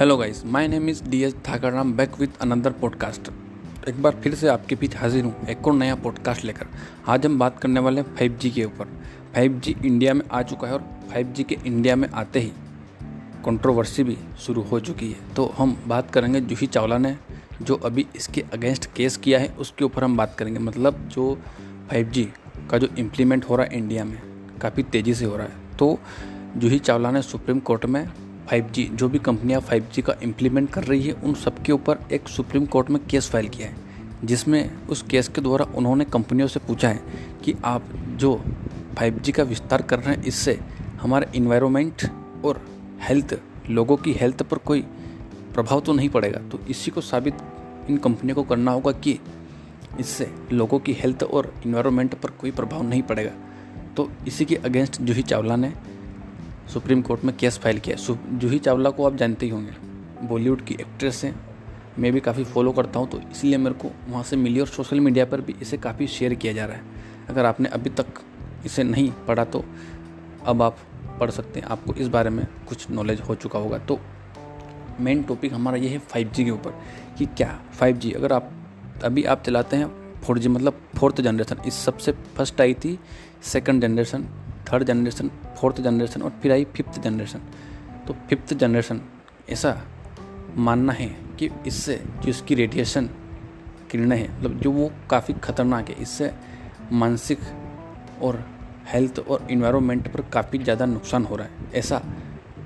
Hello guys my name is D S Thakram back with another podcast एक बार फिर से आपके बीच हाजिर हूँ एक और नया पॉडकास्ट लेकर। आज हम बात करने वाले हैं फाइव के ऊपर। फाइव जी इंडिया में आ चुका है और फाइव जी के इंडिया में आते ही कंट्रोवर्सी भी शुरू हो चुकी है। तो हम बात करेंगे जूही चावला ने, जो अभी इसके अगेंस्ट केस किया है, उसके ऊपर हम बात करेंगे। मतलब जो फाइव का जो इम्प्लीमेंट हो रहा है इंडिया में, काफ़ी तेज़ी से हो रहा है। तो जूही चावला ने सुप्रीम कोर्ट में 5G जो भी कंपनियाँ 5G का इम्प्लीमेंट कर रही है, उन सबके ऊपर एक सुप्रीम कोर्ट में केस फ़ाइल किया है, जिसमें उस केस के द्वारा उन्होंने कंपनियों से पूछा है कि आप जो 5G का विस्तार कर रहे हैं, इससे हमारे इन्वायरमेंट और हेल्थ लोगों की हेल्थ पर कोई प्रभाव तो नहीं पड़ेगा। तो इसी को साबित इन कंपनियों को करना होगा कि इससे लोगों की हेल्थ और इन्वायरमेंट पर कोई प्रभाव नहीं पड़ेगा। तो इसी के अगेंस्ट जूही चावला ने सुप्रीम कोर्ट में केस फ़ाइल किया जूही चावला को आप जानते ही होंगे। बॉलीवुड की एक्ट्रेस हैं। मैं भी काफ़ी फॉलो करता हूँ तो इसलिए मेरे को वहाँ से मिली और सोशल मीडिया पर भी इसे काफ़ी शेयर किया जा रहा है। अगर आपने अभी तक इसे नहीं पढ़ा तो अब आप पढ़ सकते हैं। आपको इस बारे में कुछ नॉलेज हो चुका होगा। तो मेन टॉपिक हमारा ये है फाइव के ऊपर कि क्या फाइव अगर आप अभी आप चलाते हैं फोर मतलब फोर्थ जनरेशन इस सबसे फ़र्स्ट आई थी second generation third generation, fourth generation और फिर आई फिफ्थ जनरेशन। तो फिफ्थ जनरेशन ऐसा मानना है कि इससे जो इसकी रेडिएशन किरणें हैं मतलब जो वो काफ़ी ख़तरनाक है, इससे मानसिक और हेल्थ और इन्वायरमेंट पर काफ़ी ज़्यादा नुकसान हो रहा है, ऐसा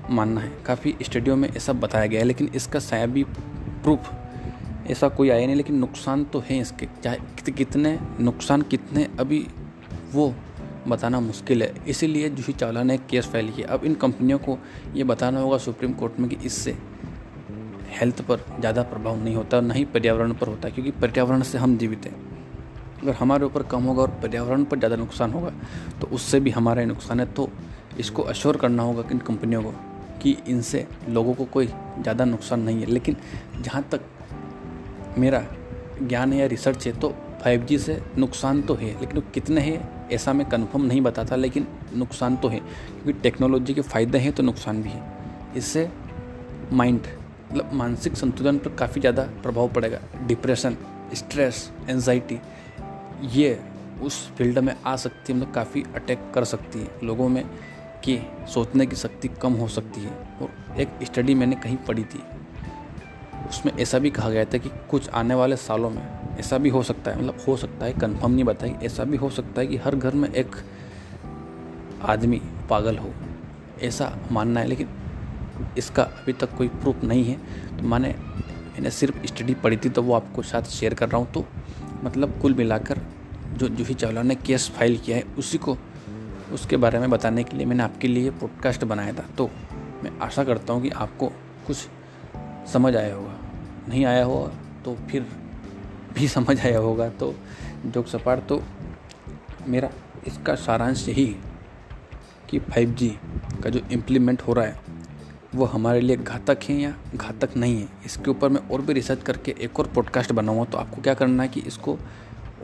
मानना है। काफ़ी स्टडियो में ऐसा बताया गया है, लेकिन इसका शायद प्रूफ ऐसा कोई आया नहीं, लेकिन नुकसान तो है इसके। चाहे कितने नुकसान कितने, अभी वो बताना मुश्किल है। इसीलिए जूही चावला ने केस फ़ाइल किया। अब इन कंपनियों को ये बताना होगा सुप्रीम कोर्ट में कि इससे हेल्थ पर ज़्यादा प्रभाव नहीं होता, ना ही पर्यावरण पर होता, क्योंकि पर्यावरण से हम जीवित हैं। अगर हमारे ऊपर कम होगा और पर्यावरण पर ज़्यादा नुकसान होगा तो उससे भी हमारा ही नुकसान है। तो इसको अश्योर करना होगा इन कंपनियों को कि इनसे लोगों को कोई ज़्यादा नुकसान नहीं है। लेकिन जहाँ तक मेरा ज्ञान है या रिसर्च है तो 5G से नुकसान तो है, लेकिन कितने हैं ऐसा मैं कंफर्म नहीं बताता लेकिन नुकसान तो है, क्योंकि टेक्नोलॉजी के फ़ायदे हैं तो नुकसान भी है। इससे माइंड मतलब मानसिक संतुलन पर काफ़ी ज़्यादा प्रभाव पड़ेगा। डिप्रेशन स्ट्रेस एनजाइटी ये उस फ़ील्ड में आ सकती है मतलब काफ़ी अटैक कर सकती है लोगों में कि सोचने की शक्ति कम हो सकती है। और एक स्टडी मैंने कहीं पढ़ी थी, उसमें ऐसा भी कहा गया था कि कुछ आने वाले सालों में ऐसा भी हो सकता है मतलब हो सकता है कंफर्म नहीं बताई ऐसा भी हो सकता है कि हर घर में एक आदमी पागल हो। ऐसा मानना है, लेकिन इसका अभी तक कोई प्रूफ नहीं है। तो मैंने मैंने सिर्फ़ स्टडी पढ़ी थी तो वो आपको साथ शेयर कर रहा हूँ। तो मतलब कुल मिलाकर जो जूही चावला ने केस फ़ाइल किया है, उसी को, उसके बारे में बताने के लिए मैंने आपके लिए पॉडकास्ट बनाया था। तो मैं आशा करता हूँ कि आपको कुछ समझ आया होगा, नहीं आया होगा तो फिर भी समझ आया होगा तो जोक सपाट तो मेरा इसका सारांश यही कि 5G का जो इम्प्लीमेंट हो रहा है, वो हमारे लिए घातक है या घातक नहीं है? इसके ऊपर मैं और भी रिसर्च करके एक और पॉडकास्ट बनाऊँगा तो आपको क्या करना है कि इसको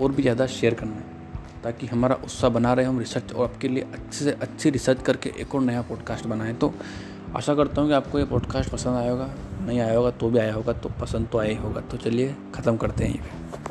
और भी ज़्यादा शेयर करना है, ताकि हमारा उत्साह बना रहे, हम रिसर्च और आपके लिए अच्छे से अच्छी रिसर्च करके एक और नया पॉडकास्ट बनाएँ। तो आशा करता हूँ कि आपको ये पॉडकास्ट पसंद आया होगा। नहीं आया होगा तो भी आया होगा तो पसंद तो आया ही होगा। तो चलिए, ख़त्म करते हैं ये